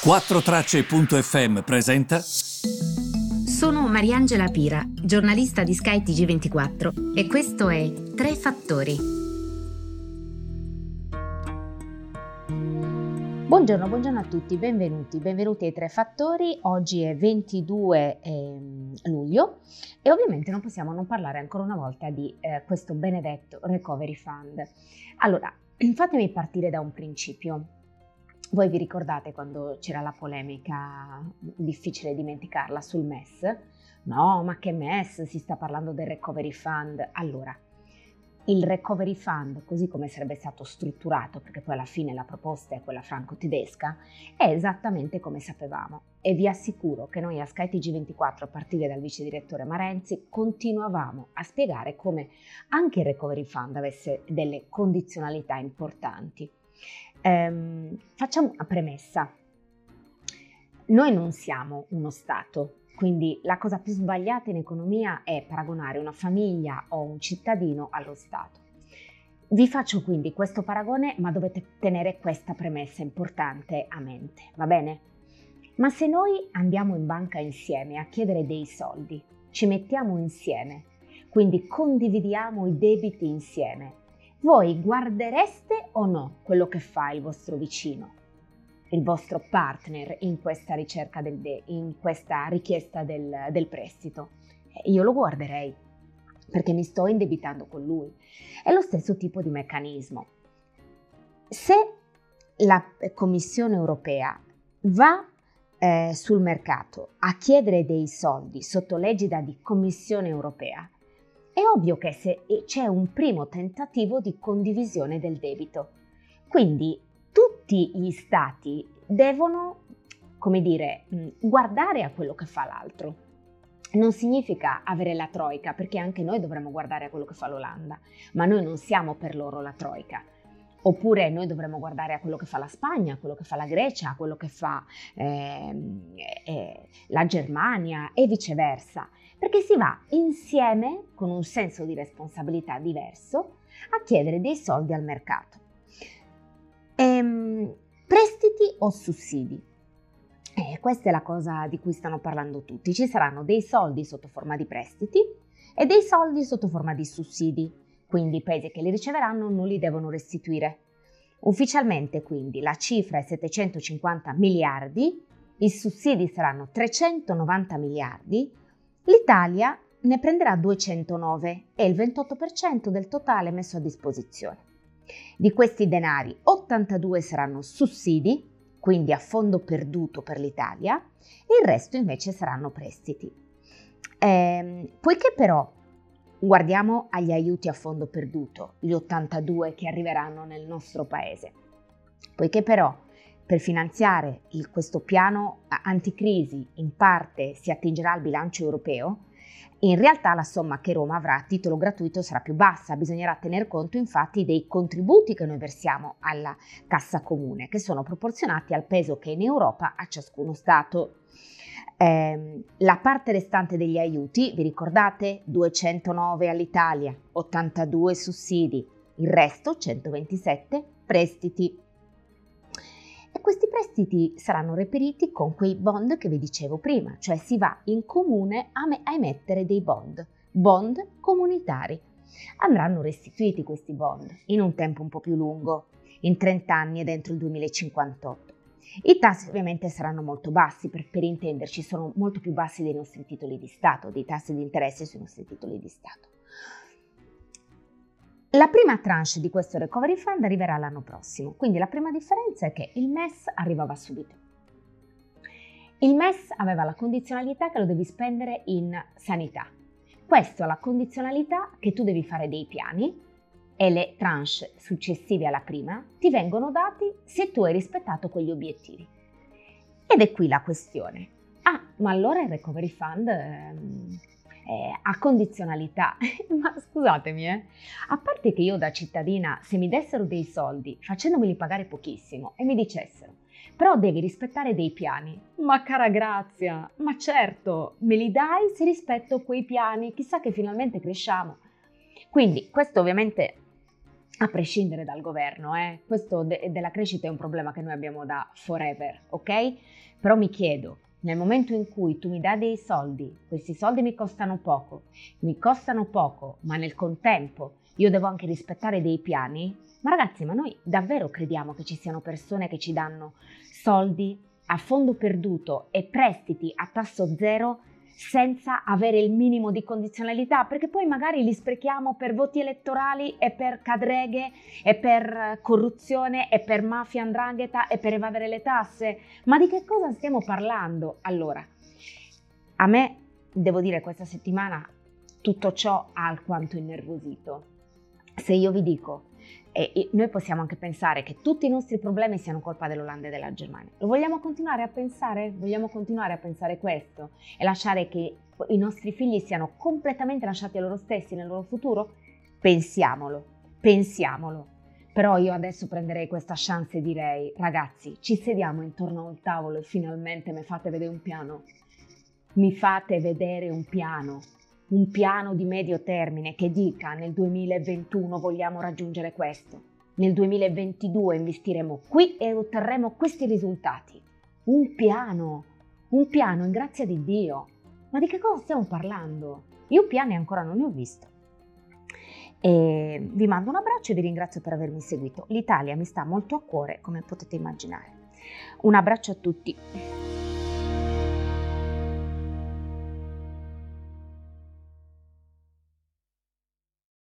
4Tracce.fm presenta. Sono Mariangela Pira, giornalista di Sky TG24 e questo è Tre Fattori. Buongiorno, buongiorno a tutti, benvenuti, benvenuti ai Tre Fattori. Oggi è 22 eh, luglio e ovviamente non possiamo non parlare ancora una volta di eh, questo benedetto Recovery Fund. Allora, fatemi partire da un principio. Voi vi ricordate quando c'era la polemica, difficile dimenticarla, sul MES? No, ma che MES? Si sta parlando del Recovery Fund. Allora, il Recovery Fund, così come sarebbe stato strutturato, perché poi alla fine la proposta è quella franco-tedesca, è esattamente come sapevamo. E vi assicuro che noi a skytg 24 a partire dal vice direttore Marenzi, continuavamo a spiegare come anche il Recovery Fund avesse delle condizionalità importanti. Ehm, facciamo una premessa. Noi non siamo uno Stato, quindi la cosa più sbagliata in economia è paragonare una famiglia o un cittadino allo Stato. Vi faccio quindi questo paragone, ma dovete tenere questa premessa importante a mente, va bene? Ma se noi andiamo in banca insieme a chiedere dei soldi, ci mettiamo insieme, quindi condividiamo i debiti insieme, voi guardereste o no quello che fa il vostro vicino, il vostro partner in questa ricerca, del de- in questa richiesta del, del prestito? Eh, io lo guarderei perché mi sto indebitando con lui. È lo stesso tipo di meccanismo. Se la Commissione europea va eh, sul mercato a chiedere dei soldi sotto l'egida di Commissione europea, è ovvio che se c'è un primo tentativo di condivisione del debito. Quindi tutti gli stati devono, come dire, guardare a quello che fa l'altro. Non significa avere la troica, perché anche noi dovremmo guardare a quello che fa l'Olanda, ma noi non siamo per loro la troica. Oppure noi dovremmo guardare a quello che fa la Spagna, a quello che fa la Grecia, a quello che fa eh, eh, la Germania e viceversa perché si va insieme, con un senso di responsabilità diverso, a chiedere dei soldi al mercato. Ehm, prestiti o sussidi? Eh, questa è la cosa di cui stanno parlando tutti. Ci saranno dei soldi sotto forma di prestiti e dei soldi sotto forma di sussidi, quindi i paesi che li riceveranno non li devono restituire. Ufficialmente quindi la cifra è 750 miliardi, i sussidi saranno 390 miliardi L'Italia ne prenderà 209 e il 28% del totale messo a disposizione. Di questi denari 82 saranno sussidi, quindi a fondo perduto per l'Italia, e il resto invece saranno prestiti. Eh, poiché però guardiamo agli aiuti a fondo perduto, gli 82 che arriveranno nel nostro paese, poiché però per finanziare il, questo piano anticrisi in parte si attingerà al bilancio europeo, in realtà la somma che Roma avrà a titolo gratuito sarà più bassa, bisognerà tener conto infatti dei contributi che noi versiamo alla cassa comune, che sono proporzionati al peso che in Europa ha ciascuno Stato. Eh, la parte restante degli aiuti, vi ricordate? 209 all'Italia, 82 sussidi, il resto 127 prestiti prestiti saranno reperiti con quei bond che vi dicevo prima, cioè si va in comune a, me- a emettere dei bond, bond comunitari. Andranno restituiti questi bond in un tempo un po' più lungo, in 30 anni e entro il 2058. I tassi ovviamente saranno molto bassi, per, per intenderci, sono molto più bassi dei nostri titoli di Stato, dei tassi di interesse sui nostri titoli di Stato. La prima tranche di questo recovery fund arriverà l'anno prossimo, quindi la prima differenza è che il MES arrivava subito. Il MES aveva la condizionalità che lo devi spendere in sanità. Questo ha la condizionalità che tu devi fare dei piani e le tranche successive alla prima ti vengono dati se tu hai rispettato quegli obiettivi. Ed è qui la questione. Ah, ma allora il recovery fund ehm, eh, a condizionalità. Ma scusatemi, eh, a parte che io da cittadina, se mi dessero dei soldi facendomeli pagare pochissimo e mi dicessero, però devi rispettare dei piani. Ma cara grazia, ma certo, me li dai se rispetto quei piani, chissà che finalmente cresciamo. Quindi questo ovviamente a prescindere dal governo, eh? questo de- della crescita è un problema che noi abbiamo da forever, ok? Però mi chiedo, nel momento in cui tu mi dai dei soldi, questi soldi mi costano poco, mi costano poco, ma nel contempo io devo anche rispettare dei piani, ma ragazzi, ma noi davvero crediamo che ci siano persone che ci danno soldi a fondo perduto e prestiti a tasso zero senza avere il minimo di condizionalità, perché poi magari li sprechiamo per voti elettorali e per cadreghe e per corruzione e per mafia andrangheta e per evadere le tasse. Ma di che cosa stiamo parlando? Allora, a me, devo dire, questa settimana tutto ciò ha alquanto innervosito. Se io vi dico e noi possiamo anche pensare che tutti i nostri problemi siano colpa dell'Olanda e della Germania. Lo vogliamo continuare a pensare? Vogliamo continuare a pensare questo e lasciare che i nostri figli siano completamente lasciati a loro stessi nel loro futuro? Pensiamolo, pensiamolo. Però io adesso prenderei questa chance e direi, ragazzi, ci sediamo intorno a un tavolo e finalmente mi fate vedere un piano. Mi fate vedere un piano un piano di medio termine che dica nel 2021 vogliamo raggiungere questo, nel 2022 investiremo qui e otterremo questi risultati. Un piano, un piano in grazia di Dio. Ma di che cosa stiamo parlando? Io piani ancora non ne ho visto. E vi mando un abbraccio e vi ringrazio per avermi seguito. L'Italia mi sta molto a cuore, come potete immaginare. Un abbraccio a tutti.